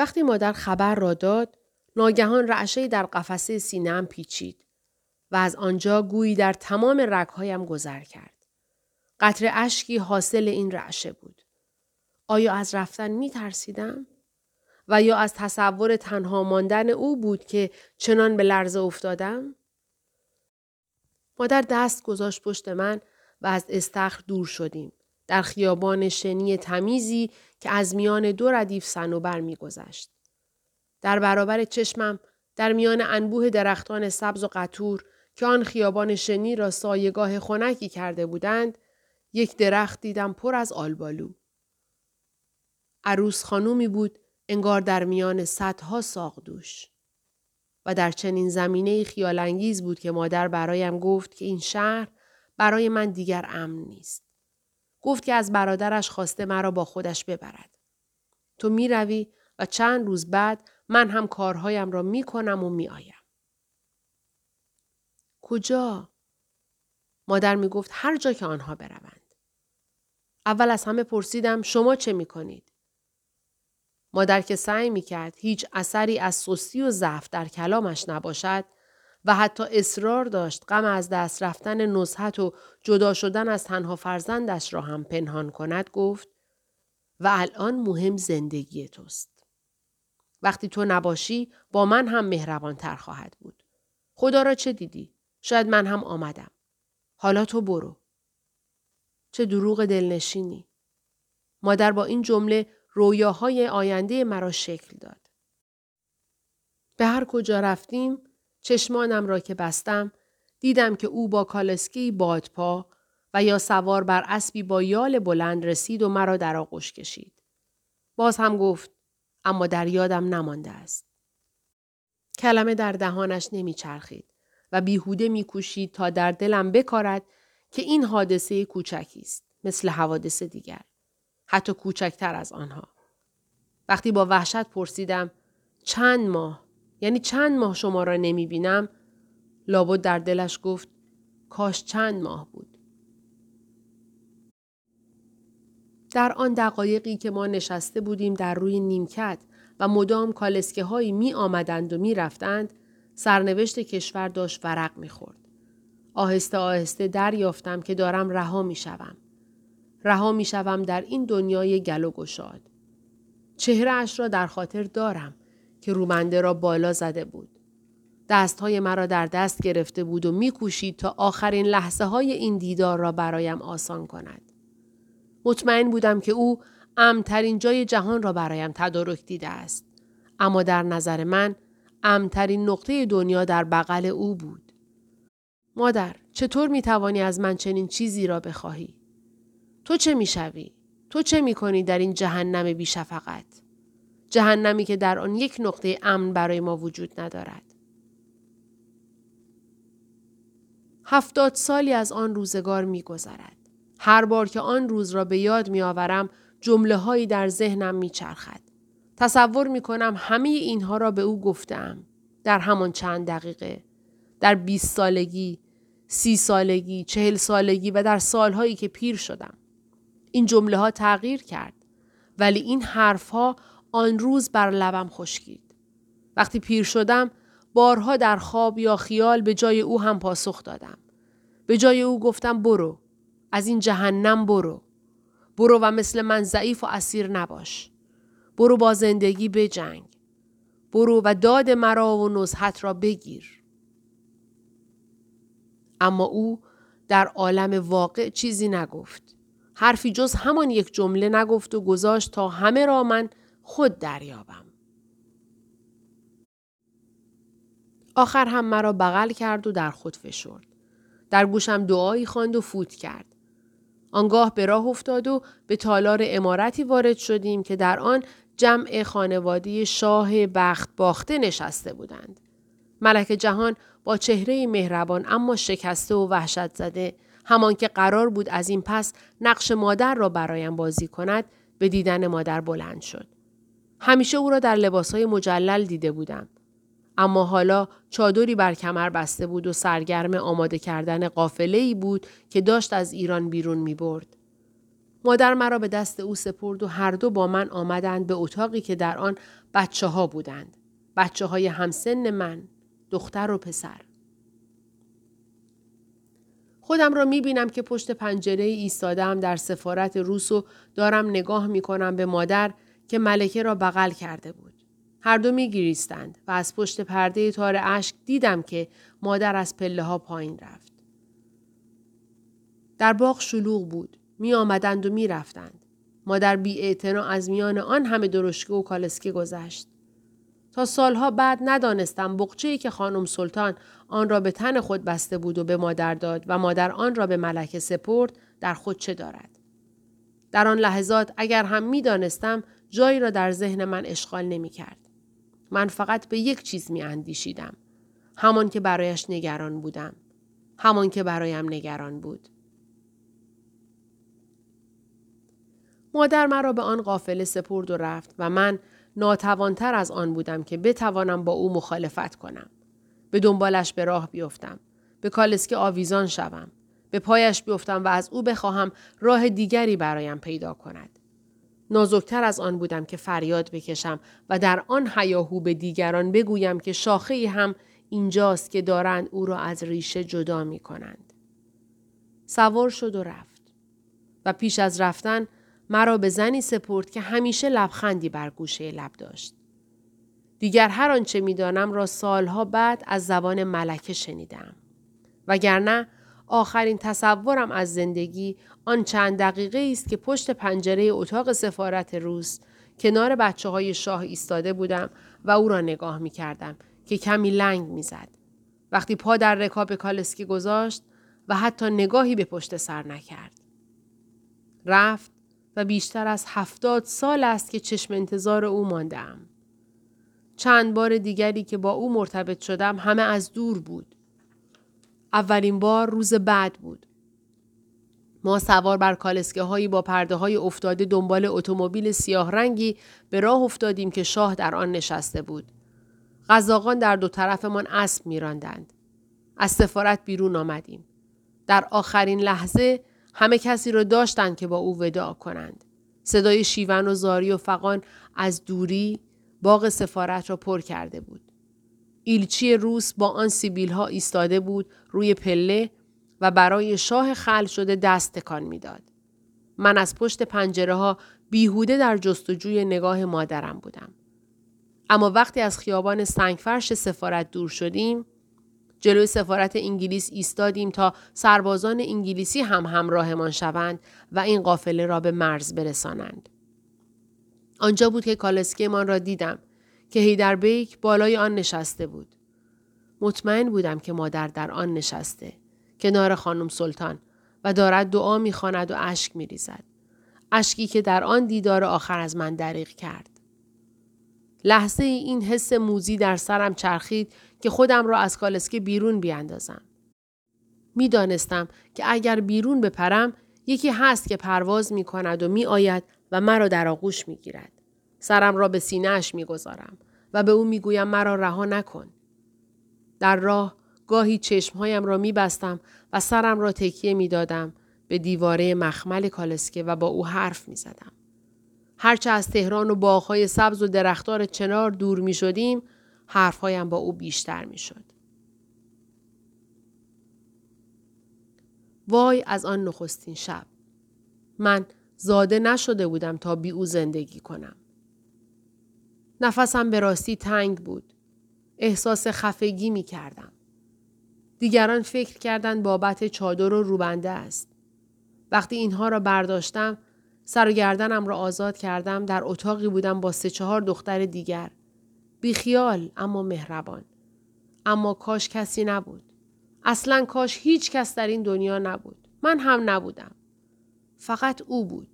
وقتی مادر خبر را داد ناگهان رعشه در قفسه سینهام پیچید و از آنجا گویی در تمام رگهایم گذر کرد. قطر اشکی حاصل این رعشه بود. آیا از رفتن می ترسیدم؟ و یا از تصور تنها ماندن او بود که چنان به لرزه افتادم؟ مادر دست گذاشت پشت من و از استخر دور شدیم. در خیابان شنی تمیزی که از میان دو ردیف سنوبر میگذشت. در برابر چشمم در میان انبوه درختان سبز و قطور که آن خیابان شنی را سایگاه خنکی کرده بودند یک درخت دیدم پر از آلبالو. عروس خانومی بود انگار در میان صدها ساقدوش. و در چنین زمینه خیالانگیز بود که مادر برایم گفت که این شهر برای من دیگر امن نیست. گفت که از برادرش خواسته مرا با خودش ببرد. تو می روی و چند روز بعد من هم کارهایم را می کنم و می آیم. کجا؟ مادر می گفت هر جا که آنها بروند. اول از همه پرسیدم شما چه می کنید؟ مادر که سعی می کرد هیچ اثری از سستی و ضعف در کلامش نباشد و حتی اصرار داشت غم از دست رفتن نزحت و جدا شدن از تنها فرزندش را هم پنهان کند گفت و الان مهم زندگی توست. وقتی تو نباشی با من هم مهربان تر خواهد بود. خدا را چه دیدی؟ شاید من هم آمدم. حالا تو برو. چه دروغ دلنشینی. مادر با این جمله رویاهای آینده مرا شکل داد. به هر کجا رفتیم چشمانم را که بستم دیدم که او با کالسکی بادپا و یا سوار بر اسبی با یال بلند رسید و مرا در آغوش کشید. باز هم گفت اما در یادم نمانده است. کلمه در دهانش نمیچرخید و بیهوده میکوشید تا در دلم بکارد که این حادثه کوچکی است مثل حوادث دیگر حتی کوچکتر از آنها وقتی با وحشت پرسیدم چند ماه یعنی چند ماه شما را نمی بینم لابد در دلش گفت کاش چند ماه بود در آن دقایقی که ما نشسته بودیم در روی نیمکت و مدام کالسکه هایی می آمدند و می رفتند سرنوشت کشور داشت ورق می خورد. آهسته آهسته دریافتم که دارم رها می شوم. رها می شوم در این دنیای گل و گشاد. چهره اش را در خاطر دارم که رومنده را بالا زده بود. دستهای مرا در دست گرفته بود و میکوشید تا آخرین لحظه های این دیدار را برایم آسان کند. مطمئن بودم که او امترین جای جهان را برایم تدارک دیده است. اما در نظر من امترین نقطه دنیا در بغل او بود. مادر چطور می توانی از من چنین چیزی را بخواهی؟ تو چه می شوی؟ تو چه می کنی در این جهنم بی شفقت؟ جهنمی که در آن یک نقطه امن برای ما وجود ندارد. هفتاد سالی از آن روزگار می گذرد. هر بار که آن روز را به یاد می آورم جمله هایی در ذهنم می چرخد. تصور می کنم همه اینها را به او گفتم در همان چند دقیقه. در 20 سالگی، سی سالگی، چهل سالگی و در سالهایی که پیر شدم. این جمله ها تغییر کرد. ولی این حرف ها آن روز بر لبم خشکید. وقتی پیر شدم بارها در خواب یا خیال به جای او هم پاسخ دادم. به جای او گفتم برو. از این جهنم برو. برو و مثل من ضعیف و اسیر نباش. برو با زندگی بجنگ. برو و داد مرا و نزحت را بگیر. اما او در عالم واقع چیزی نگفت. حرفی جز همان یک جمله نگفت و گذاشت تا همه را من خود دریابم. آخر هم مرا بغل کرد و در خود فشرد. در گوشم دعایی خواند و فوت کرد. آنگاه به راه افتاد و به تالار امارتی وارد شدیم که در آن جمع خانواده شاه بخت باخته نشسته بودند. ملک جهان با چهره مهربان اما شکسته و وحشت زده همان که قرار بود از این پس نقش مادر را برایم بازی کند به دیدن مادر بلند شد. همیشه او را در لباسهای مجلل دیده بودم. اما حالا چادری بر کمر بسته بود و سرگرم آماده کردن قافله ای بود که داشت از ایران بیرون می برد. مادر مرا به دست او سپرد و هر دو با من آمدند به اتاقی که در آن بچه ها بودند. بچه های همسن من، دختر و پسر. خودم را می بینم که پشت پنجره ایستادم در سفارت روس و دارم نگاه می کنم به مادر که ملکه را بغل کرده بود. هر دو می گریستند و از پشت پرده تار اشک دیدم که مادر از پله ها پایین رفت. در باغ شلوغ بود. می آمدند و می رفتند. مادر بی از میان آن همه درشکه و کالسکه گذشت. تا سالها بعد ندانستم بقچه که خانم سلطان آن را به تن خود بسته بود و به مادر داد و مادر آن را به ملکه سپرد در خود چه دارد. در آن لحظات اگر هم می دانستم جایی را در ذهن من اشغال نمی کرد. من فقط به یک چیز می اندیشیدم. همان که برایش نگران بودم. همان که برایم نگران بود. مادر مرا به آن قافله سپرد و رفت و من ناتوانتر از آن بودم که بتوانم با او مخالفت کنم. به دنبالش به راه بیفتم. به کالسکه آویزان شوم. به پایش بیفتم و از او بخواهم راه دیگری برایم پیدا کند. نازکتر از آن بودم که فریاد بکشم و در آن حیاهو به دیگران بگویم که شاخه هم اینجاست که دارند او را از ریشه جدا می کنند. سوار شد و رفت. و پیش از رفتن مرا به زنی سپرد که همیشه لبخندی بر گوشه لب داشت. دیگر هر آنچه می‌دانم را سالها بعد از زبان ملکه شنیدم. وگرنه آخرین تصورم از زندگی آن چند دقیقه است که پشت پنجره اتاق سفارت روس کنار بچه های شاه ایستاده بودم و او را نگاه می کردم که کمی لنگ می زد. وقتی پا در رکاب کالسکی گذاشت و حتی نگاهی به پشت سر نکرد. رفت و بیشتر از هفتاد سال است که چشم انتظار او ماندم. چند بار دیگری که با او مرتبط شدم همه از دور بود. اولین بار روز بعد بود. ما سوار بر کالسکه هایی با پرده های افتاده دنبال اتومبیل سیاه رنگی به راه افتادیم که شاه در آن نشسته بود. غذاقان در دو طرفمان اسب میراندند. از سفارت بیرون آمدیم. در آخرین لحظه همه کسی را داشتند که با او وداع کنند. صدای شیون و زاری و فقان از دوری باغ سفارت را پر کرده بود. ایلچی روس با آن سیبیل ها ایستاده بود روی پله و برای شاه خل شده دست تکان می‌داد. من از پشت پنجره ها بیهوده در جستجوی نگاه مادرم بودم. اما وقتی از خیابان سنگفرش سفارت دور شدیم جلوی سفارت انگلیس ایستادیم تا سربازان انگلیسی هم همراهمان شوند و این قافله را به مرز برسانند. آنجا بود که کالسکیمان را دیدم که هیدر بیک بالای آن نشسته بود. مطمئن بودم که مادر در آن نشسته کنار خانم سلطان و دارد دعا می‌خواند و اشک میریزد. اشکی که در آن دیدار آخر از من دریغ کرد. لحظه این حس موزی در سرم چرخید که خودم را از کالسکه بیرون بیاندازم. می‌دانستم که اگر بیرون بپرم یکی هست که پرواز می کند و می آید و مرا در آغوش می گیرد. سرم را به سینهش می گذارم و به او می گویم مرا رها نکن. در راه گاهی چشمهایم را می بستم و سرم را تکیه می دادم به دیواره مخمل کالسکه و با او حرف می زدم. هرچه از تهران و باغهای سبز و درختار چنار دور می شدیم حرفهایم با او بیشتر می شد. وای از آن نخستین شب. من زاده نشده بودم تا بی او زندگی کنم. نفسم به راستی تنگ بود. احساس خفگی می کردم. دیگران فکر کردند بابت چادر و روبنده است. وقتی اینها را برداشتم سر و گردنم را آزاد کردم در اتاقی بودم با سه چهار دختر دیگر. بیخیال اما مهربان. اما کاش کسی نبود. اصلا کاش هیچ کس در این دنیا نبود. من هم نبودم. فقط او بود.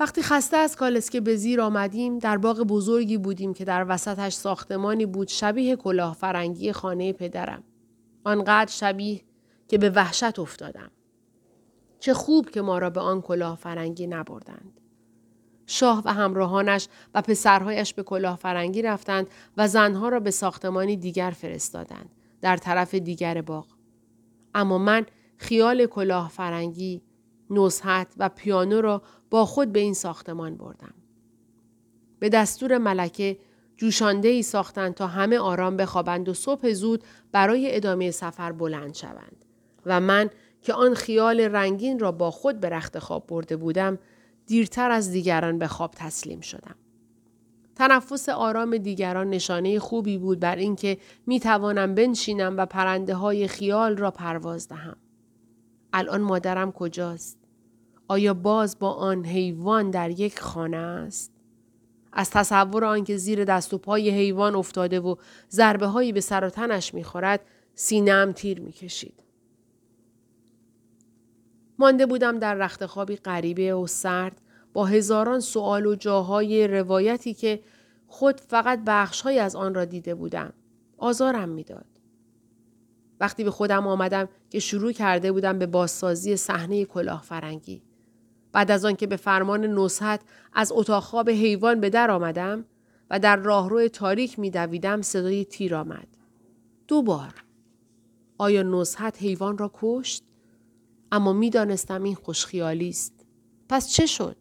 وقتی خسته از کالسکه به زیر آمدیم در باغ بزرگی بودیم که در وسطش ساختمانی بود شبیه کلاه فرنگی خانه پدرم. آنقدر شبیه که به وحشت افتادم. چه خوب که ما را به آن کلاه فرنگی نبردند. شاه و همراهانش و پسرهایش به کلاه فرنگی رفتند و زنها را به ساختمانی دیگر فرستادند در طرف دیگر باغ. اما من خیال کلاه فرنگی، نزحت و پیانو را با خود به این ساختمان بردم. به دستور ملکه جوشانده ای ساختند تا همه آرام بخوابند و صبح زود برای ادامه سفر بلند شوند. و من که آن خیال رنگین را با خود به رخت خواب برده بودم دیرتر از دیگران به خواب تسلیم شدم. تنفس آرام دیگران نشانه خوبی بود بر اینکه می توانم بنشینم و پرنده های خیال را پرواز دهم. الان مادرم کجاست؟ آیا باز با آن حیوان در یک خانه است؟ از تصور آنکه زیر دست و پای حیوان افتاده و ضربه هایی به سر و تنش می‌خورد سینم تیر می‌کشید. مانده بودم در رخت خوابی غریبه و سرد با هزاران سوال و جاهای روایتی که خود فقط بخشهایی از آن را دیده بودم. آزارم می‌داد. وقتی به خودم آمدم که شروع کرده بودم به بازسازی صحنه کلاه فرنگی. بعد از آن که به فرمان نصحت از اتاق خواب حیوان به در آمدم و در راهرو تاریک می دویدم صدای تیر آمد. دو بار. آیا نصحت حیوان را کشت؟ اما می‌دانستم این خوشخیالی است. پس چه شد؟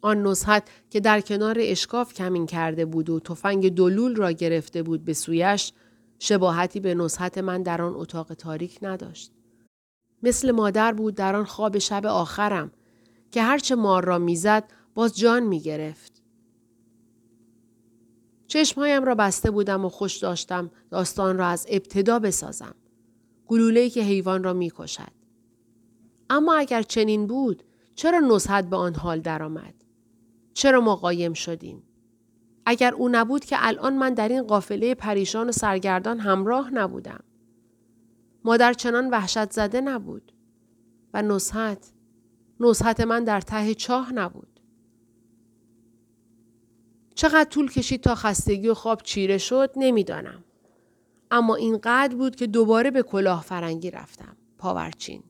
آن نصحت که در کنار اشکاف کمین کرده بود و تفنگ دلول را گرفته بود به سویش شباهتی به نصحت من در آن اتاق تاریک نداشت. مثل مادر بود در آن خواب شب آخرم که هرچه مار را می‌زد باز جان می گرفت. چشمهایم را بسته بودم و خوش داشتم داستان را از ابتدا بسازم. گلوله‌ای که حیوان را می کشد. اما اگر چنین بود چرا نصحت به آن حال درآمد؟ چرا ما قایم شدیم؟ اگر او نبود که الان من در این قافله پریشان و سرگردان همراه نبودم. مادر چنان وحشت زده نبود. و نصحت نصحت من در ته چاه نبود. چقدر طول کشید تا خستگی و خواب چیره شد نمی‌دانم. اما اینقدر بود که دوباره به کلاه فرنگی رفتم. پاورچین.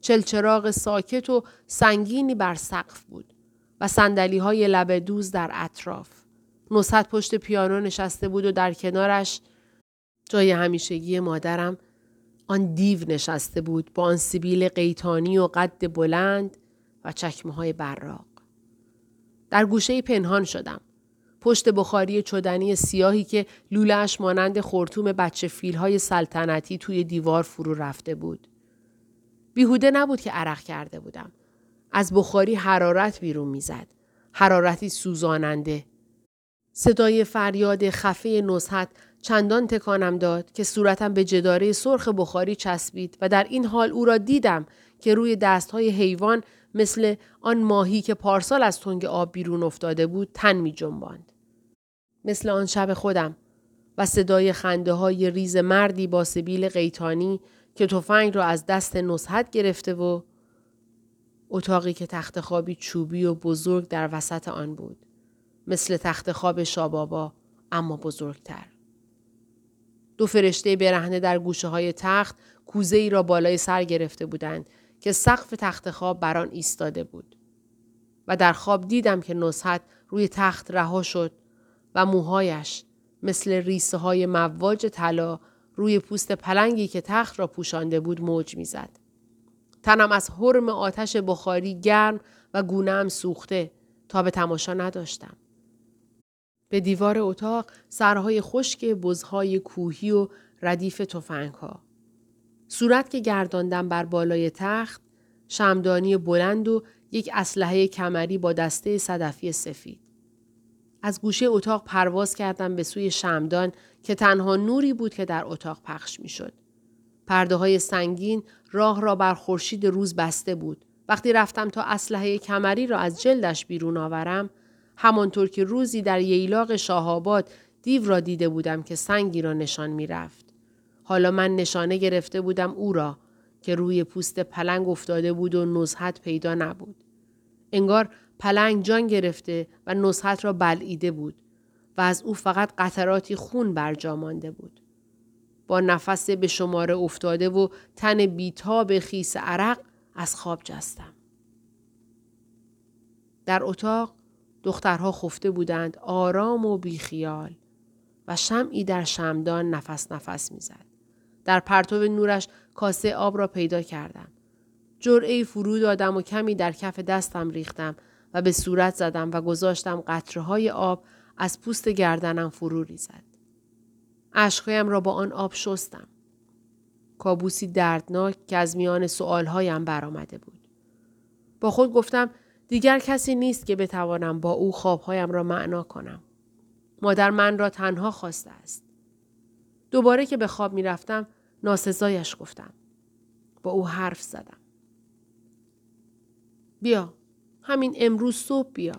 چلچراغ ساکت و سنگینی بر سقف بود و سندلی های لب دوز در اطراف. نصحت پشت پیانو نشسته بود و در کنارش جای همیشگی مادرم آن دیو نشسته بود با آن سیبیل قیتانی و قد بلند و چکمه های براق. در گوشه پنهان شدم. پشت بخاری چدنی سیاهی که لولهش مانند خورتوم بچه فیل های سلطنتی توی دیوار فرو رفته بود. بیهوده نبود که عرق کرده بودم. از بخاری حرارت بیرون می‌زد. حرارتی سوزاننده. صدای فریاد خفه نزحت چندان تکانم داد که صورتم به جداره سرخ بخاری چسبید و در این حال او را دیدم که روی دستهای حیوان مثل آن ماهی که پارسال از تنگ آب بیرون افتاده بود تن می جنباند. مثل آن شب خودم و صدای خنده های ریز مردی با سبیل قیتانی که تفنگ را از دست نصحت گرفته و اتاقی که تخت خوابی چوبی و بزرگ در وسط آن بود. مثل تخت خواب شابابا اما بزرگتر. دو فرشته برهنه در گوشه های تخت کوزه ای را بالای سر گرفته بودند که سقف تخت خواب بر آن ایستاده بود. و در خواب دیدم که نصحت روی تخت رها شد و موهایش مثل ریسه های مواج طلا روی پوست پلنگی که تخت را پوشانده بود موج می‌زد. تنم از حرم آتش بخاری گرم و گونم سوخته تا به تماشا نداشتم. به دیوار اتاق سرهای خشک بزهای کوهی و ردیف ها. صورت که گرداندم بر بالای تخت شمدانی بلند و یک اسلحه کمری با دسته صدفی سفید. از گوشه اتاق پرواز کردم به سوی شمدان که تنها نوری بود که در اتاق پخش می شد. پرده های سنگین راه را بر خورشید روز بسته بود. وقتی رفتم تا اسلحه کمری را از جلدش بیرون آورم، همانطور که روزی در ییلاق شاهاباد دیو را دیده بودم که سنگی را نشان می رفت. حالا من نشانه گرفته بودم او را که روی پوست پلنگ افتاده بود و نزحت پیدا نبود. انگار پلنگ جان گرفته و نصحت را بلعیده بود و از او فقط قطراتی خون برجا مانده بود. با نفس به شماره افتاده و تن بیتاب خیس عرق از خواب جستم. در اتاق دخترها خفته بودند آرام و بیخیال و شمعی در شمدان نفس نفس می‌زد. در پرتو نورش کاسه آب را پیدا کردم. جرعه فرو دادم و کمی در کف دستم ریختم و به صورت زدم و گذاشتم قطره های آب از پوست گردنم فرو ریزد. اشکهایم را با آن آب شستم. کابوسی دردناک که از میان سؤالهایم برآمده بود. با خود گفتم دیگر کسی نیست که بتوانم با او خوابهایم را معنا کنم. مادر من را تنها خواسته است. دوباره که به خواب می رفتم ناسزایش گفتم. با او حرف زدم. بیا. همین امروز صبح بیا.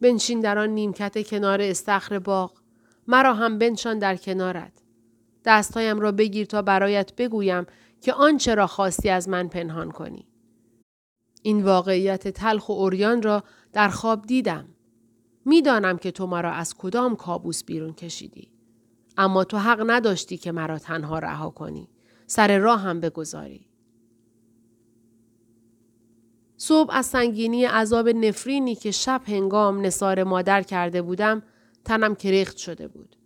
بنشین در آن نیمکت کنار استخر باغ. مرا هم بنشان در کنارت. دستهایم را بگیر تا برایت بگویم که آنچه را خواستی از من پنهان کنی. این واقعیت تلخ و اوریان را در خواب دیدم. می‌دانم که تو مرا از کدام کابوس بیرون کشیدی. اما تو حق نداشتی که مرا تنها رها کنی. سر راه هم بگذاری. صبح از سنگینی عذاب نفرینی که شب هنگام نصار مادر کرده بودم تنم کرخت شده بود.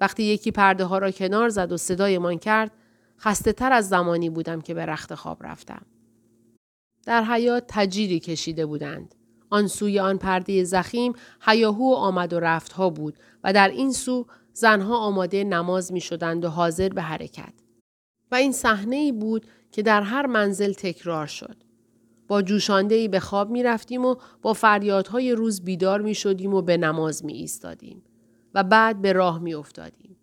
وقتی یکی پرده ها را کنار زد و صدایمان کرد خسته تر از زمانی بودم که به رخت خواب رفتم. در حیات تجیری کشیده بودند. آن سوی آن پرده زخیم حیاهو و آمد و رفت ها بود و در این سو زنها آماده نماز می شدند و حاضر به حرکت. و این صحنه ای بود که در هر منزل تکرار شد. با جوشانده ای به خواب می رفتیم و با فریادهای روز بیدار می شدیم و به نماز می ایستادیم. و بعد به راه می افتادیم.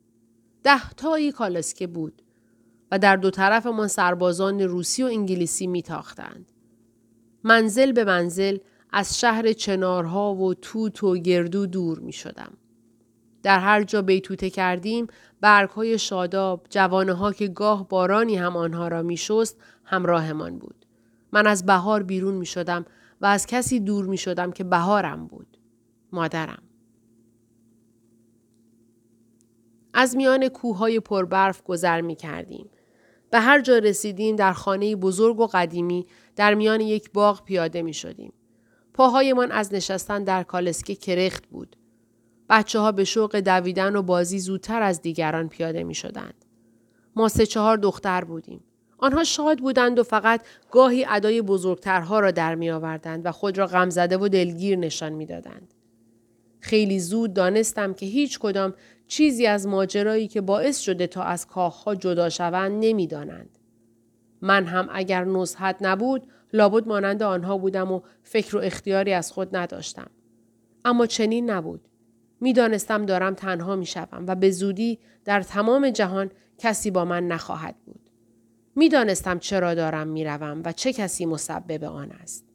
ده تایی کالسکه بود و در دو طرف ما سربازان روسی و انگلیسی می تاختند. منزل به منزل از شهر چنارها و توت و گردو دور می شدم. در هر جا بیتوته کردیم برگ های شاداب جوانه ها که گاه بارانی هم آنها را می شست همراهمان بود. من از بهار بیرون می شدم و از کسی دور می شدم که بهارم بود. مادرم. از میان کوههای پربرف گذر می کردیم. به هر جا رسیدیم در خانه بزرگ و قدیمی در میان یک باغ پیاده می شدیم. پاهایمان از نشستن در کالسکه کرخت بود. بچه ها به شوق دویدن و بازی زودتر از دیگران پیاده می شدند. ما سه چهار دختر بودیم. آنها شاد بودند و فقط گاهی ادای بزرگترها را در می آوردند و خود را غمزده و دلگیر نشان می دادند. خیلی زود دانستم که هیچ کدام چیزی از ماجرایی که باعث شده تا از کاخها جدا شوند نمی‌دانند. من هم اگر نزحت نبود لابد مانند آنها بودم و فکر و اختیاری از خود نداشتم. اما چنین نبود. می‌دانستم دارم تنها می شوم و به زودی در تمام جهان کسی با من نخواهد بود. می‌دانستم چرا دارم می‌روم و چه کسی مسبب آن است.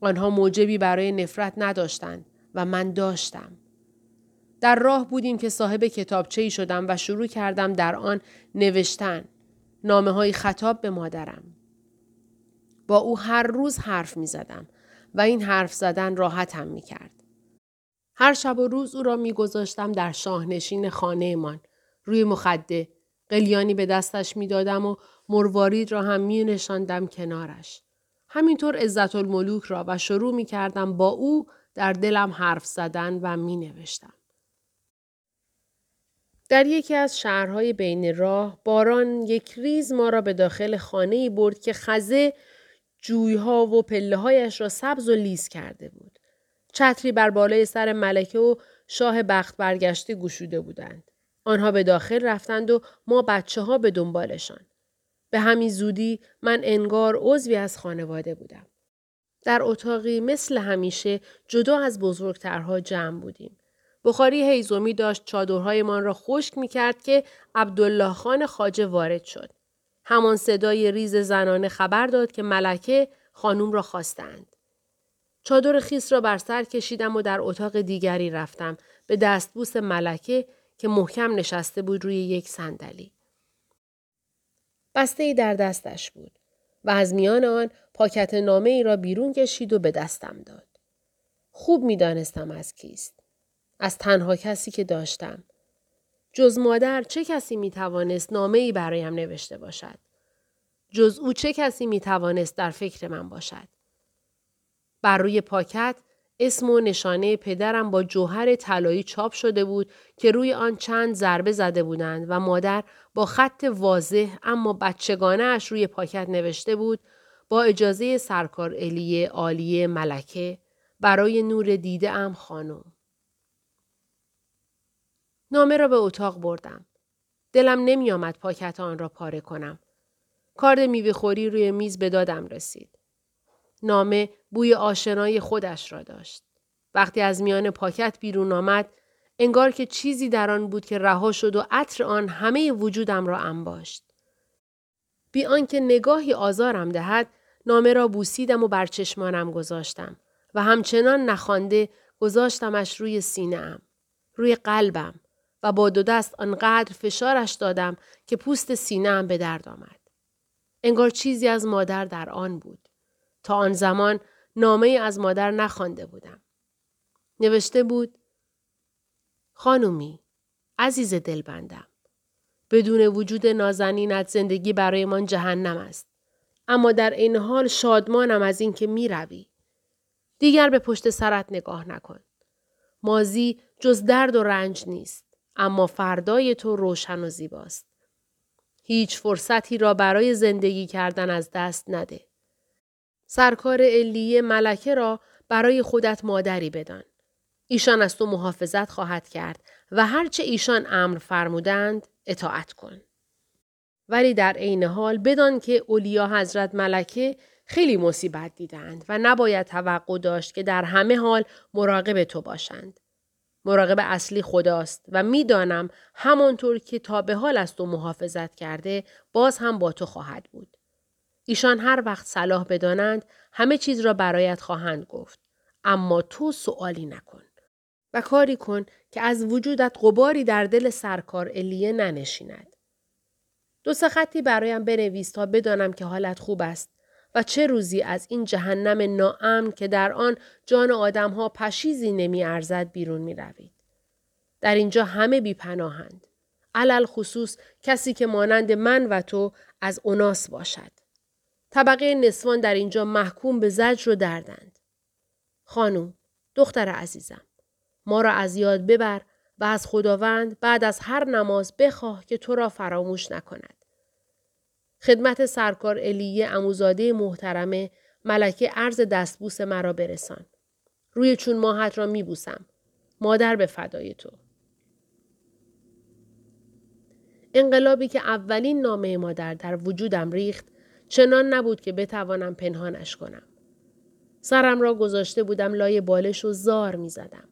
آنها موجبی برای نفرت نداشتند و من داشتم. در راه بودیم که صاحب کتابچه ای شدم و شروع کردم در آن نوشتن. نامه های خطاب به مادرم. با او هر روز حرف می زدم و این حرف زدن راحتم می کرد. هر شب و روز او را می گذاشتم در شاهنشین خانه من. روی مخده. قلیانی به دستش می دادم و مروارید را هم می نشاندم کنارش. همینطور عزت الملوک را و شروع می کردم با او در دلم حرف زدن و می نوشتم. در یکی از شهرهای بین راه باران یک ریز ما را به داخل خانه برد که خزه جویها و پله هایش را سبز و لیز کرده بود. چتری بر بالای سر ملکه و شاه بخت برگشته گشوده بودند. آنها به داخل رفتند و ما بچه ها به دنبالشان. به همین زودی من انگار عضوی از خانواده بودم. در اتاقی مثل همیشه جدا از بزرگترها جمع بودیم. بخاری هیزومی داشت چادرهایمان را خشک می کرد که عبدالله خان خاجه وارد شد. همان صدای ریز زنانه خبر داد که ملکه خانوم را خواستند. چادر خیس را بر سر کشیدم و در اتاق دیگری رفتم به دستبوس ملکه که محکم نشسته بود روی یک صندلی. بسته ای در دستش بود و از میان آن پاکت نامه ای را بیرون کشید و به دستم داد. خوب می دانستم از کیست. از تنها کسی که داشتم. جز مادر چه کسی می توانست نامه ای برایم نوشته باشد؟ جز او چه کسی می توانست در فکر من باشد؟ بر روی پاکت اسم و نشانه پدرم با جوهر طلایی چاپ شده بود که روی آن چند ضربه زده بودند و مادر با خط واضح اما بچگانه اش روی پاکت نوشته بود با اجازه سرکار الیه عالیه ملکه برای نور دیده ام خانم. نامه را به اتاق بردم. دلم نمی آمد پاکت آن را پاره کنم. کارد میوه خوری روی میز به دادم رسید. نامه بوی آشنای خودش را داشت. وقتی از میان پاکت بیرون آمد انگار که چیزی در آن بود که رها شد و عطر آن همه وجودم را انباشت. بی آنکه نگاهی آزارم دهد نامه را بوسیدم و بر چشمانم گذاشتم و همچنان نخوانده گذاشتمش روی سینهام روی قلبم با دو دست آنقدر فشارش دادم که پوست سینهام به درد آمد. انگار چیزی از مادر در آن بود. تا آن زمان نامه از مادر نخوانده بودم. نوشته بود خانومی عزیز دلبندم بدون وجود نازنینت زندگی برایمان جهنم است اما در این حال شادمانم از اینکه می روی. دیگر به پشت سرت نگاه نکن. مازی جز درد و رنج نیست. اما فردای تو روشن و زیباست. هیچ فرصتی را برای زندگی کردن از دست نده. سرکار علیه ملکه را برای خودت مادری بدان. ایشان از تو محافظت خواهد کرد و هرچه ایشان امر فرمودند اطاعت کن. ولی در عین حال بدان که اولیا حضرت ملکه خیلی مصیبت دیدند و نباید توقع داشت که در همه حال مراقب تو باشند. مراقب اصلی خداست و می‌دانم همانطور که تا به حال از تو محافظت کرده باز هم با تو خواهد بود. ایشان هر وقت صلاح بدانند همه چیز را برایت خواهند گفت. اما تو سوالی نکن. و کاری کن که از وجودت غباری در دل سرکار الیه ننشیند. دو خطی برایم بنویس تا بدانم که حالت خوب است و چه روزی از این جهنم ناامن که در آن جان آدمها پشیزی نمی ارزد بیرون می روید. در اینجا همه بی پناهند. علل خصوص کسی که مانند من و تو از اوناس باشد. طبقه نسوان در اینجا محکوم به زجر و دردند. خانم، دختر عزیزم، ما را از یاد ببر و از خداوند بعد از هر نماز بخواه که تو را فراموش نکند. خدمت سرکار الیه اموزاده محترمه ملکه عرض دستبوس مرا برسان. روی چون ماهت را می بوسم. مادر به فدای تو. انقلابی که اولین نامه مادر در وجودم ریخت چنان نبود که بتوانم پنهانش کنم. سرم را گذاشته بودم لای بالش و زار می زدم.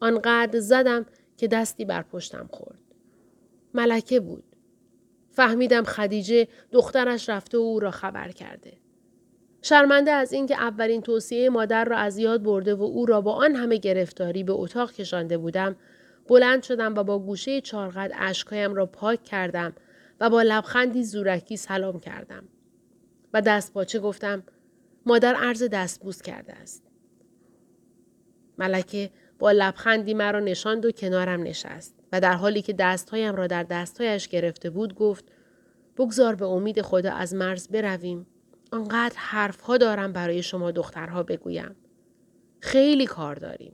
آنقدر زدم که دستی بر پشتم خورد. ملکه بود. فهمیدم خدیجه دخترش رفته و او را خبر کرده. شرمنده از اینکه اولین توصیه مادر را از یاد برده و او را با آن همه گرفتاری به اتاق کشانده بودم بلند شدم و با گوشه چارقد اشکایم را پاک کردم و با لبخندی زورکی سلام کردم و دست باچه گفتم مادر عرض دستبوس کرده است. ملکه با لبخندی مرا نشاند و کنارم نشست و در حالی که دستهایم را در دستهایش گرفته بود گفت بگذار به امید خدا از مرز برویم. آنقدر حرفها دارم برای شما دخترها بگویم. خیلی کار داریم.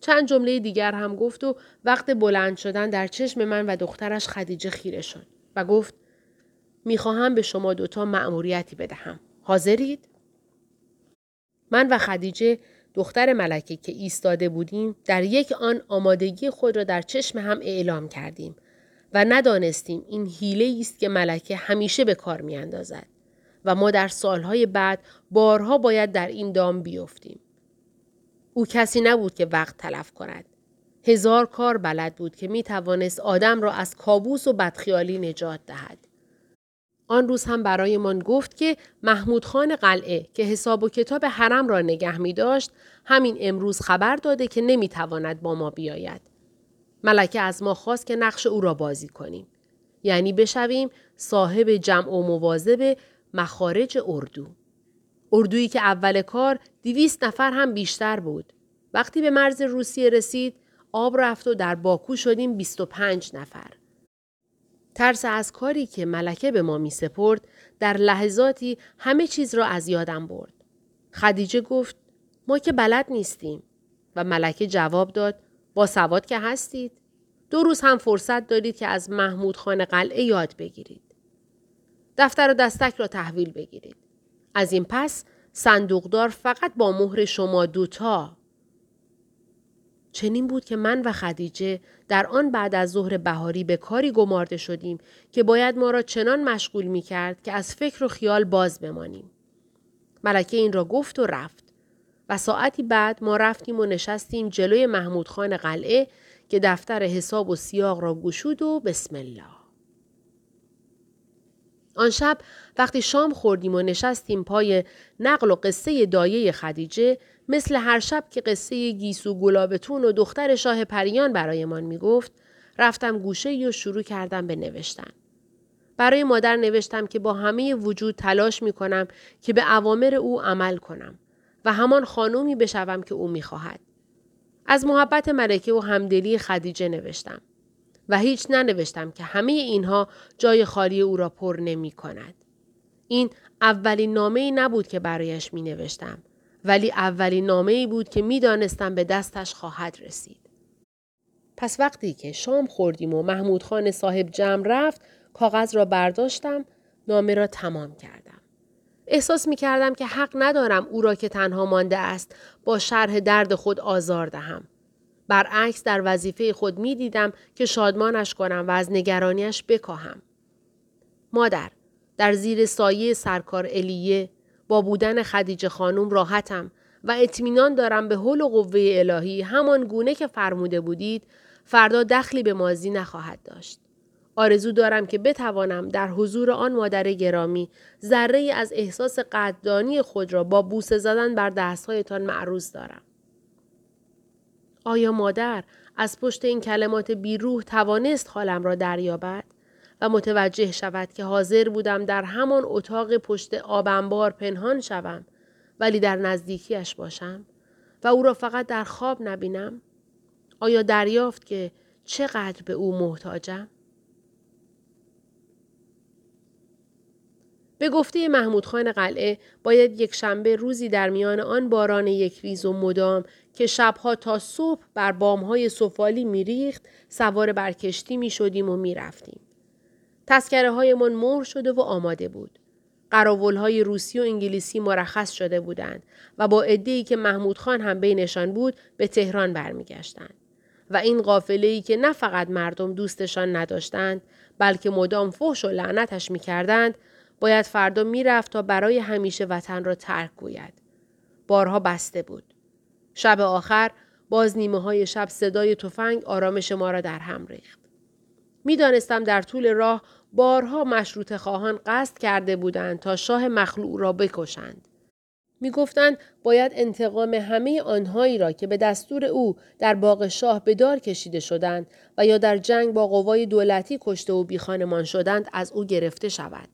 چند جمله دیگر هم گفت و وقت بلند شدن در چشم من و دخترش خدیجه خیره شد و گفت می‌خواهم به شما دوتا مأموریتی بدهم. حاضرید؟ من و خدیجه دختر ملکه که ایستاده بودیم در یک آن آمادگی خود را در چشم هم اعلام کردیم و ندانستیم این حیله است که ملکه همیشه به کار می اندازد و ما در سالهای بعد بارها باید در این دام بیفتیم. او کسی نبود که وقت تلف کند. هزار کار بلد بود که می توانست آدم را از کابوس و بدخیالی نجات دهد. آن روز هم برایمان گفت که محمود خان قلعه که حساب و کتاب حرم را نگه می داشت همین امروز خبر داده که نمی تواند با ما بیاید. ملکه از ما خواست که نقش او را بازی کنیم. یعنی بشویم صاحب جمع و مواظب مخارج اردو. اردویی که اول کار دویست نفر هم بیشتر بود. وقتی به مرز روسیه رسید آب رفت و در باکو شدیم 25 نفر. ترس از کاری که ملکه به ما می سپرد در لحظاتی همه چیز را از یادم برد. خدیجه گفت ما که بلد نیستیم. و ملکه جواب داد با سواد که هستید. دو روز هم فرصت دارید که از محمود خان قلعه یاد بگیرید. دفتر و دستک را تحویل بگیرید. از این پس صندوقدار فقط با مهر شما دوتا چنین بود که من و خدیجه در آن بعد از ظهر بهاری به کاری گمارده شدیم که باید ما را چنان مشغول می کرد که از فکر و خیال باز بمانیم. ملکه این را گفت و رفت و ساعتی بعد ما رفتیم و نشستیم جلوی محمود خان قلعه که دفتر حساب و سیاق را گشود و بسم الله. آن شب وقتی شام خوردیم و نشستیم پای نقل و قصه دایه خدیجه مثل هر شب که قصه گیسو گلابتون و دختر شاه پریان برایمان می‌گفت رفتم گوشه و شروع کردم به نوشتن. برای مادر نوشتم که با همه وجود تلاش می کنم که به اوامر او عمل کنم و همان خانومی بشوم که او می‌خواهد. از محبت ملکه و همدلی خدیجه نوشتم. و هیچ ننوشتم که همه اینها جای خالی او را پر نمی کند. این اولین نامه ای نبود که برایش می نوشتم. ولی اولین نامه ای بود که می دانستم به دستش خواهد رسید. پس وقتی که شام خوردیم و محمود خان صاحب جمع رفت کاغذ را برداشتم نامه را تمام کردم. احساس می کردم که حق ندارم او را که تنها مانده است با شرح درد خود آزار دهم. برعکس در وظیفه خود می دیدم که شادمانش کنم و از نگرانیش بکاهم. مادر، در زیر سایه سرکار الیه با بودن خدیجه خانم راحتم و اطمینان دارم به حل و قوه الهی همان گونه که فرموده بودید فردا دخلی به مازی نخواهد داشت. آرزو دارم که بتوانم در حضور آن مادر گرامی ذره از احساس قدردانی خود را با بوسه زدن بر دستهایتان معروض دارم. آیا مادر از پشت این کلمات بیروح توانست حالم را دریابد و متوجه شود که حاضر بودم در همان اتاق پشت آبنبار پنهان شوم ولی در نزدیکیش باشم و او را فقط در خواب نبینم؟ آیا دریافت که چقدر به او محتاجم؟ به گفته محمود خان قلعه باید یک شنبه روزی در میان آن باران یک ریز و مدام که شبها تا صبح بر بامهای سفالی میریخت سوار بر کشتی می شدیم و می رفتیم. تسکره هایمان مهر شده و آماده بود. قراول های روسی و انگلیسی مرخص شده بودند و با ای که محمود خان هم بینشان بود به تهران برمیگشتند. و این قافله ای که نه فقط مردم دوستشان نداشتند بلکه مدام فحش و لعنتش می‌کردند باید فردا می‌رفت تا برای همیشه وطن را ترک گوید. بارها بسته بود. شب آخر باز نیمه های شب صدای تفنگ آرامش ما را در هم ریخت. می‌دانستم در طول راه بارها مشروط خواهان قصد کرده بودند تا شاه مخلوع را بکشند. می‌گفتند باید انتقام همه آنهایی را که به دستور او در باغ شاه به دار کشیده شدند و یا در جنگ با قوای دولتی کشته و بیخانمان شدند از او گرفته شود.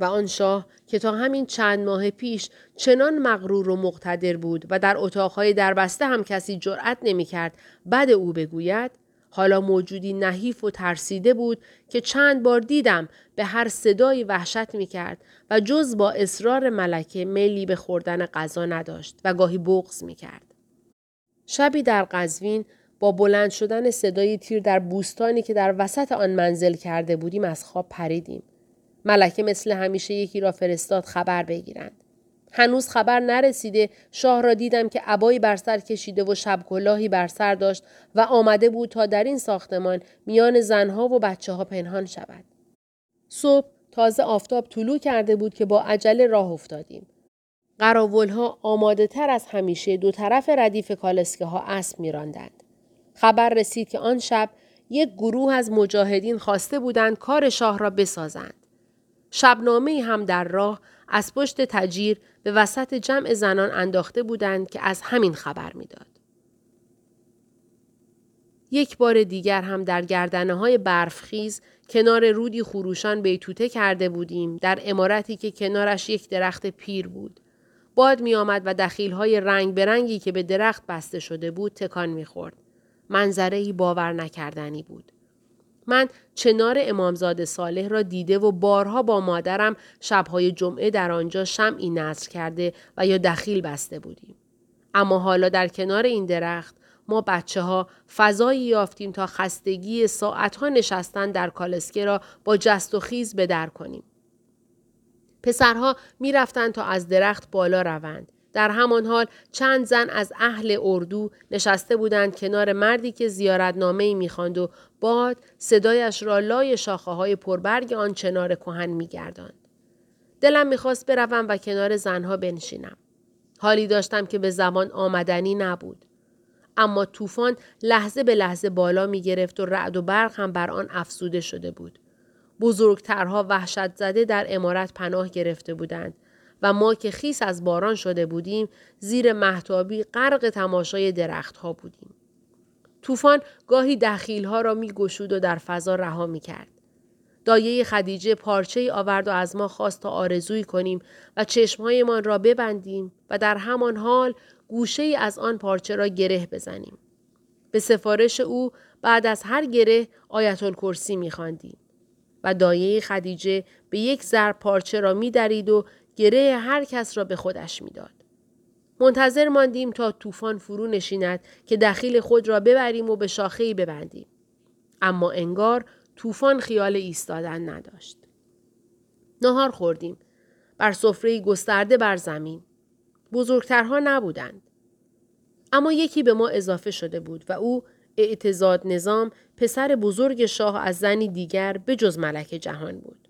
و آن شاه که تا همین چند ماه پیش چنان مغرور و مقتدر بود و در اتاقهای دربسته هم کسی جرأت نمی‌کرد بد او بگوید حالا موجودی نحیف و ترسیده بود که چند بار دیدم به هر صدایی وحشت می کرد و جز با اصرار ملکه میلی به خوردن غذا نداشت و گاهی بغز می کرد. شبی در قزوین با بلند شدن صدای تیر در بوستانی که در وسط آن منزل کرده بودیم از خواب پریدیم. ملکه مثل همیشه یکی را فرستاد خبر بگیرند. هنوز خبر نرسیده شاه را دیدم که عبایی بر سر کشیده و شب کلاهی بر سر داشت و آمده بود تا در این ساختمان میان زنها و بچه ها پنهان شود. صبح تازه آفتاب طلوع کرده بود که با عجله راه افتادیم. ها آماده تر از همیشه دو طرف ردیف کالسکه ها اسب میراندند. خبر رسید که آن شب یک گروه از مجاهدین خواسته بودند کار شاه را بسازند. شبنامه هم در راه از پشت تجیر به وسط جمع زنان انداخته بودند که از همین خبر می‌داد. یک بار دیگر هم در گردنه های برفخیز کنار رودی خروشان بیتوته کرده بودیم در امارتی که کنارش یک درخت پیر بود. باد می آمد و دخیل های رنگ برنگی که به درخت بسته شده بود تکان می خورد. منظره باور نکردنی بود. من چنار امامزاده صالح را دیده و بارها با مادرم شبهای جمعه در آنجا شمعی نصر کرده و یا دخیل بسته بودیم. اما حالا در کنار این درخت ما بچه ها فضایی یافتیم تا خستگی ساعت ها نشستن در کالسکه را با جست و خیز به در کنیم. پسرها می تا از درخت بالا روند. در همان حال چند زن از اهل اردو نشسته بودند کنار مردی که زیارتنامه می‌خواند و باد صدایش را لای شاخه های پربرگ آن چنار کهن میگرداند. دلم می‌خواست بروم و کنار زنها بنشینم. حالی داشتم که به زمان آمدنی نبود. اما طوفان لحظه به لحظه بالا می گرفت و رعد و برق هم بر آن افسوده شده بود. بزرگترها وحشت زده در امارت پناه گرفته بودند و ما که خیس از باران شده بودیم زیر محتابی غرق تماشای درختها بودیم. طوفان گاهی دخیلها را می گشود و در فضا رها می کرد. دایه خدیجه پارچه ای آورد و از ما خواست تا آرزویی کنیم و چشمهایمان را ببندیم و در همان حال گوشه ای از آن پارچه را گره بزنیم. به سفارش او بعد از هر گره آیت الکرسی می خاندیم. و دایه خدیجه به یک ضرب پارچه را می درید و گره هر کس را به خودش می‌داد. منتظر ماندیم تا طوفان فرو نشیند که دخیل خود را ببریم و به شاخه‌ای ببندیم. اما انگار طوفان خیال ایستادن نداشت. نهار خوردیم. بر سفره گسترده بر زمین. بزرگترها نبودند. اما یکی به ما اضافه شده بود و او اعتزاد نظام پسر بزرگ شاه از زنی دیگر به جز ملک جهان بود.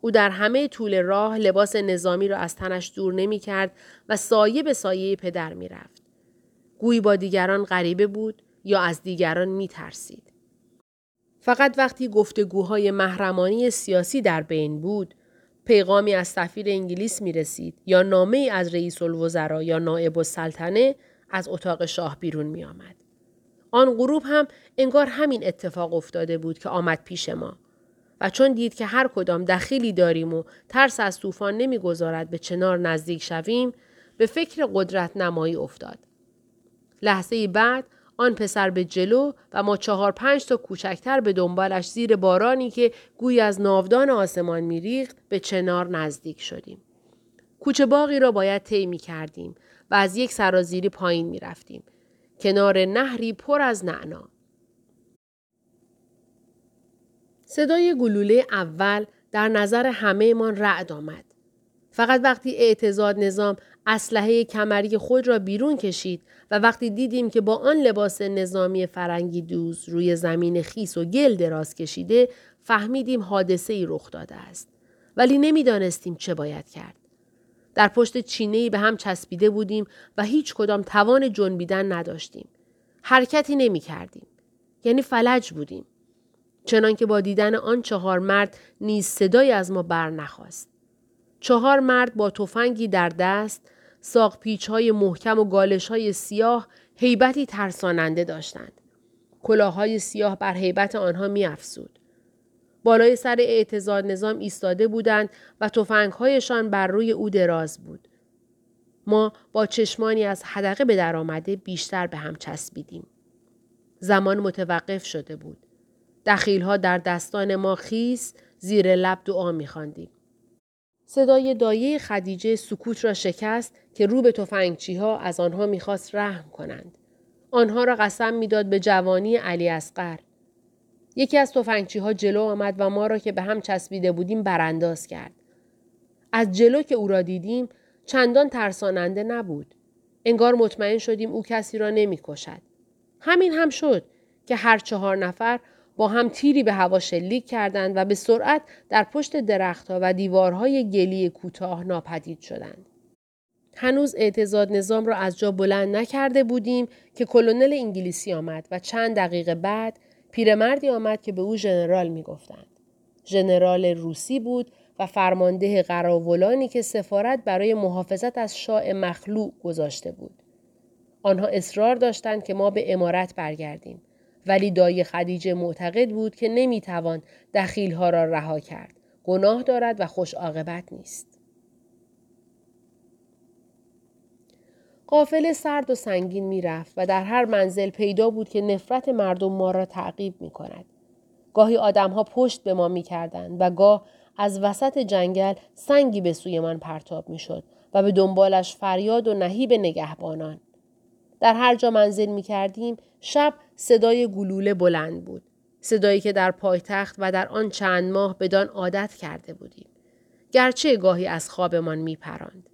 او در همه طول راه لباس نظامی را از تنش دور نمی کرد و سایه به سایه پدر می رفت. گویی با دیگران غریبه بود یا از دیگران می ترسید. فقط وقتی گفتگوهای محرمانی سیاسی در بین بود، پیغامی از سفیر انگلیس می رسید یا نامه از رئیس الوزراء یا نائب السلطنه از اتاق شاه بیرون می آمد. آن غروب هم انگار همین اتفاق افتاده بود که آمد پیش ما. و چون دید که هر کدام دخیلی داریم و ترس از طوفان نمی‌گذارد به چنار نزدیک شویم به فکر قدرت نمایی افتاد. لحظه بعد آن پسر به جلو و ما چهار پنج تا کوچکتر به دنبالش زیر بارانی که گوی از ناودان آسمان میریخت به چنار نزدیک شدیم. کوچه باقی را باید طی می کردیم و از یک سرازیری پایین می رفتیم. کنار نهری پر از نعنا. صدای گلوله اول در نظر همهمان رعد آمد. فقط وقتی اعتزاد نظام اسلحه کمری خود را بیرون کشید و وقتی دیدیم که با آن لباس نظامی فرنگی دوز روی زمین خیس و گل دراز کشیده فهمیدیم حادثه ای رخ داده است. ولی نمی‌دانستیم چه باید کرد. در پشت چینه به هم چسبیده بودیم و هیچ کدام توان جنبیدن نداشتیم. حرکتی نمی کردیم. یعنی فلج بودیم. چنانکه با دیدن آن چهار مرد نیز صدای از ما بر نخواست. چهار مرد با تفنگی در دست، ساق پیچ های محکم و گالش های سیاه هیبتی ترساننده داشتند. کلاهای سیاه بر هیبت آنها می افسود. بالای سر اعتزاد نظام ایستاده بودند و تفنگهایشان بر روی او دراز بود. ما با چشمانی از حدقه به در آمده بیشتر به هم چسبیدیم. زمان متوقف شده بود. دخیلها در دستان ما خیس زیر لب دعا میخواندیم. صدای دایه خدیجه سکوت را شکست که رو به تفنگچی ها از آنها می‌خواست رحم کنند. آنها را قسم می‌داد به جوانی علی اصغر. یکی از تفنگچی ها جلو آمد و ما را که به هم چسبیده بودیم برانداز کرد. از جلو که او را دیدیم چندان ترساننده نبود. انگار مطمئن شدیم او کسی را نمی‌کشد. همین هم شد که هر چهار نفر با هم تیری به هوا شلیک کردند و به سرعت در پشت درختها و دیوارهای گلی کوتاه ناپدید شدند. هنوز اعتزاد نظام را از جا بلند نکرده بودیم که کلونل انگلیسی آمد و چند دقیقه بعد پیرمردی آمد که به او ژنرال می‌گفتند. ژنرال روسی بود و فرمانده قراولانی که سفارت برای محافظت از شاه مخلوع گذاشته بود. آنها اصرار داشتند که ما به امارت برگردیم. ولی دایی خدیجه معتقد بود که نمی‌توان دخیلها را رها کرد. گناه دارد و خوش عاقبت نیست. قافل سرد و سنگین می‌رفت و در هر منزل پیدا بود که نفرت مردم ما را تعقیب می کند. گاهی آدمها پشت به ما می کردند و گاه از وسط جنگل سنگی به سوی من پرتاب می شد و به دنبالش فریاد و نهیب نگهبانان. در هر جا منزل می کردیم شب صدای گلوله بلند بود. صدایی که در پایتخت و در آن چند ماه بدان عادت کرده بودیم. گرچه گاهی از خوابمان می پراند.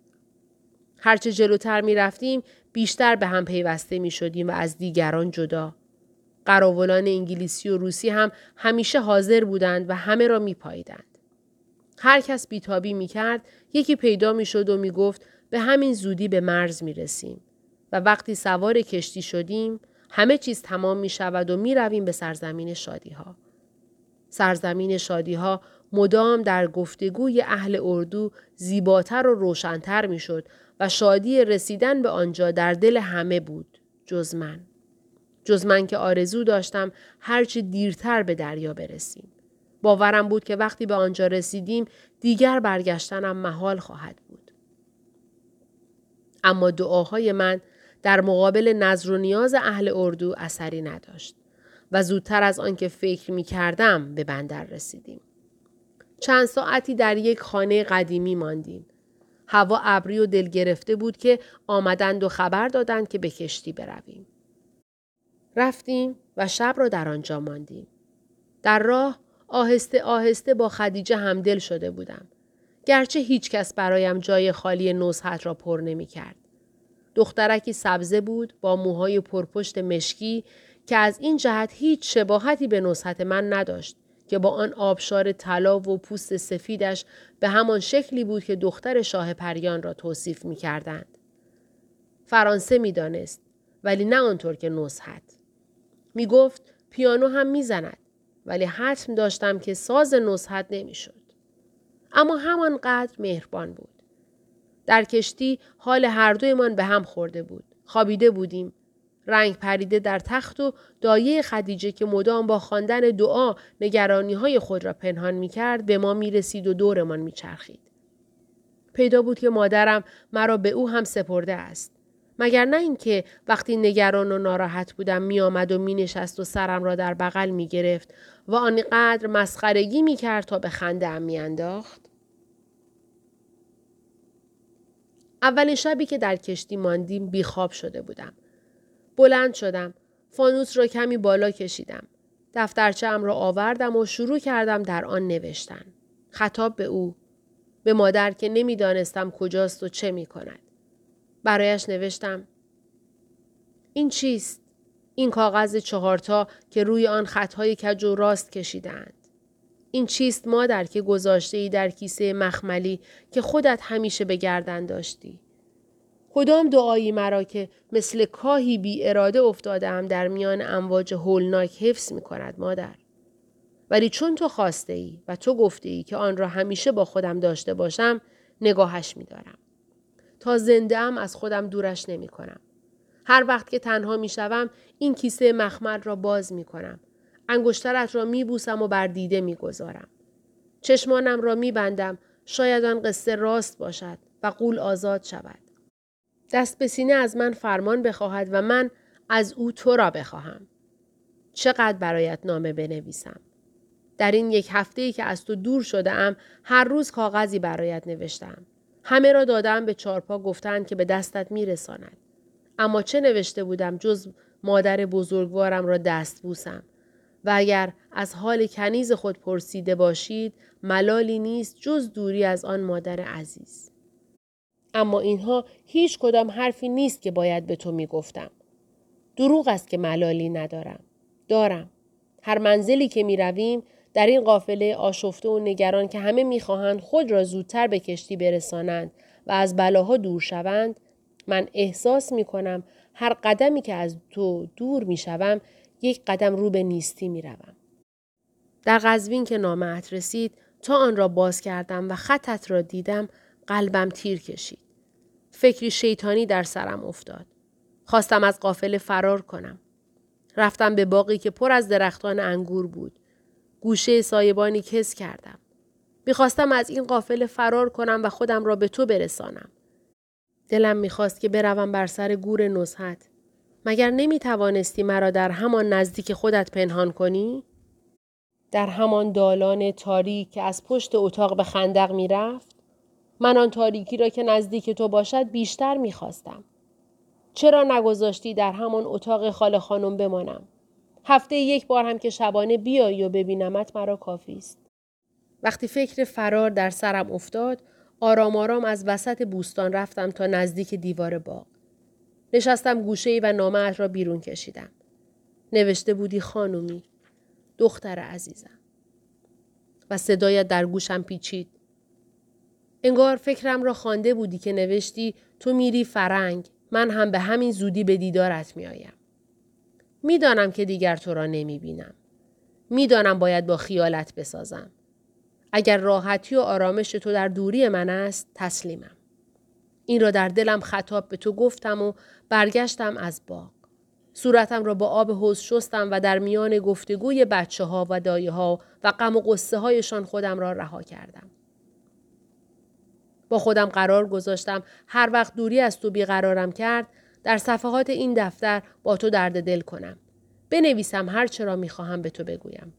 هرچه جلوتر می رفتیم بیشتر به هم پیوسته می شدیم و از دیگران جدا. قراولان انگلیسی و روسی هم همیشه حاضر بودند و همه را می پایدند. هر کس بیتابی می کرد یکی پیدا می شد و می گفت به همین زودی به مرز می رسیم. و وقتی سوار کشتی شدیم همه چیز تمام می شود و می رویم به سرزمین شادی ها. سرزمین شادی ها مدام در گفتگوی اهل اردو زیباتر و روشنتر می شد و شادی رسیدن به آنجا در دل همه بود جز من. جز من که آرزو داشتم هرچی دیرتر به دریا برسیم. باورم بود که وقتی به آنجا رسیدیم دیگر برگشتنم محال خواهد بود. اما دعاهای من در مقابل نظر و نیاز اهل اردو اثری نداشت و زودتر از آنکه فکر می کردم به بندر رسیدیم. چند ساعتی در یک خانه قدیمی ماندیم. هوا ابری و دل گرفته بود که آمدند و خبر دادند که به کشتی برویم. رفتیم و شب را در آنجا ماندیم. در راه آهسته آهسته با خدیجه همدل شده بودم. گرچه هیچ کس برایم جای خالی نوزحت را پر نمی کرد. دخترکی سبزه بود با موهای پرپشت مشکی که از این جهت هیچ شباهتی به نصحت من نداشت که با آن آبشار طلا و پوست سفیدش به همان شکلی بود که دختر شاه پریان را توصیف می کردند. فرانسه می دانست ولی نه آنطور که نصحت. می گفت پیانو هم می زند ولی حتم داشتم که ساز نصحت نمی شد. اما همانقدر مهربان بود. در کشتی حال هر دویمان به هم خورده بود. خوابیده بودیم. رنگ پریده در تخت و دایه خدیجه که مدام با خواندن دعا نگرانی های خود را پنهان می کرد به ما می رسید و دورمان می چرخید. پیدا بود که مادرم مرا به او هم سپرده است. مگر نه اینکه وقتی نگران و ناراحت بودم می آمد و می نشست و سرم را در بغل می گرفت و آنقدر مسخرگی می کرد تا به خنده ام می اولین شبی که در کشتی ماندیم بیخواب شده بودم. بلند شدم. فانوس را کمی بالا کشیدم. دفترچه ام را آوردم و شروع کردم در آن نوشتن. خطاب به او. به مادر که نمی‌دانستم کجاست و چه می کند. برایش نوشتم. این چیست؟ این کاغذ چهارتا که روی آن خطهای کج و راست کشیدند. این چیست مادر که گذاشته ای در کیسه مخملی که خودت همیشه به گردن داشتی؟ کدام دعایی مرا که مثل کاهی بی اراده افتادم در میان امواج هولناک حفظ می کند مادر؟ ولی چون تو خواسته ای و تو گفته ای که آن را همیشه با خودم داشته باشم نگاهش می دارم. تا زنده ام از خودم دورش نمی کنم. هر وقت که تنها می شوم این کیسه مخمل را باز می کنم انگشترت را می بوسم و بر دیده می گذارم. چشمانم را می بندم شاید آن قصه راست باشد و قول آزاد شود. دست به سینه از من فرمان بخواهد و من از او تو را بخواهم. چقدر برایت نامه بنویسم. در این یک هفته ای که از تو دور شده ام هر روز کاغذی برایت نوشتم. همه را دادم به چارپا گفتند که به دستت میرساند. اما چه نوشته بودم جز مادر بزرگوارم را دست بوسم و اگر از حال کنیز خود پرسیده باشید ملالی نیست جز دوری از آن مادر عزیز. اما اینها هیچ کدام حرفی نیست که باید به تو می گفتم. دروغ است که ملالی ندارم. دارم. هر منزلی که می رویم در این قافله آشفته و نگران که همه می‌خواهند خود را زودتر به کشتی برسانند و از بلاها دور شوند من احساس می کنم هر قدمی که از تو دور می شوم یک قدم رو به نیستی می روم. در قزوین که نامت رسید تا آن را باز کردم و خطت را دیدم قلبم تیر کشید. فکری شیطانی در سرم افتاد. خواستم از قافله فرار کنم. رفتم به باقی که پر از درختان انگور بود. گوشه سایبانی کس کردم. می‌خواستم از این قافله فرار کنم و خودم را به تو برسانم. دلم می‌خواست که بروم بر سر گور نزهت. مگر نمی توانستی مرا در همان نزدیک خودت پنهان کنی؟ در همان دالان تاریک که از پشت اتاق به خندق می رفت؟ من آن تاریکی را که نزدیک تو باشد بیشتر می خواستم. چرا نگذاشتی در همان اتاق خاله خانم بمانم؟ هفته یک بار هم که شبانه بیایی و ببینمت مرا کافی است. وقتی فکر فرار در سرم افتاد، آرام آرام از وسط بوستان رفتم تا نزدیک دیوار باغ. نشستم گوشه ای و نامه را بیرون کشیدم. نوشته بودی خانومی. دختر عزیزم. و صدایت در گوشم پیچید. انگار فکرم را خوانده بودی که نوشتی تو میری فرنگ من هم به همین زودی به دیدارت میآیم. می‌دانم که دیگر تو را نمی بینم. می‌دانم باید با خیالت بسازم. اگر راحتی و آرامش تو در دوری من است تسلیمم. این را در دلم خطاب به تو گفتم و برگشتم از باغ. صورتم را با آب حوز شستم و در میان گفتگوی بچه ها و دایه ها و غم و قصه هایشان خودم را رها کردم. با خودم قرار گذاشتم هر وقت دوری از تو بیقرارم کرد در صفحات این دفتر با تو درد دل کنم. بنویسم هر چرا می‌خواهم به تو بگویم.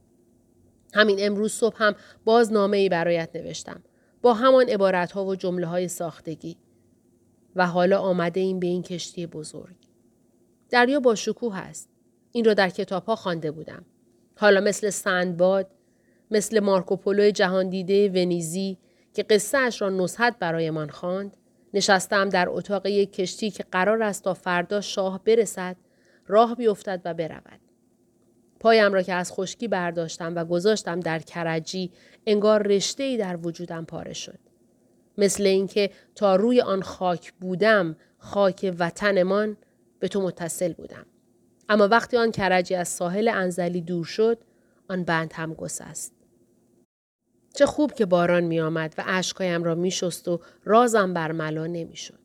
همین امروز صبح هم باز نامه ای برایت نوشتم. با همان عبارت ها و جمله های ساختگی. و حالا آمده این به این کشتی بزرگ. دریا با شکوه است. این را در کتاب ها خوانده بودم. حالا مثل سندباد، مثل مارکوپولو جهان دیده ونیزی که قصه اش را نصحت برایمان خواند، نشستم در اتاق یک کشتی که قرار است تا فردا شاه برسد، راه بیفتد و برود. پایم را که از خشکی برداشتم و گذاشتم در کرجی انگار رشته ای در وجودم پاره شد. مثل اینکه تا روی آن خاک بودم خاک وطنمان به تو متصل بودم. اما وقتی آن کرجی از ساحل انزلی دور شد آن بند هم گسست. چه خوب که باران می آمد و اشکایم را می شست و رازم بر ملا نمی شد.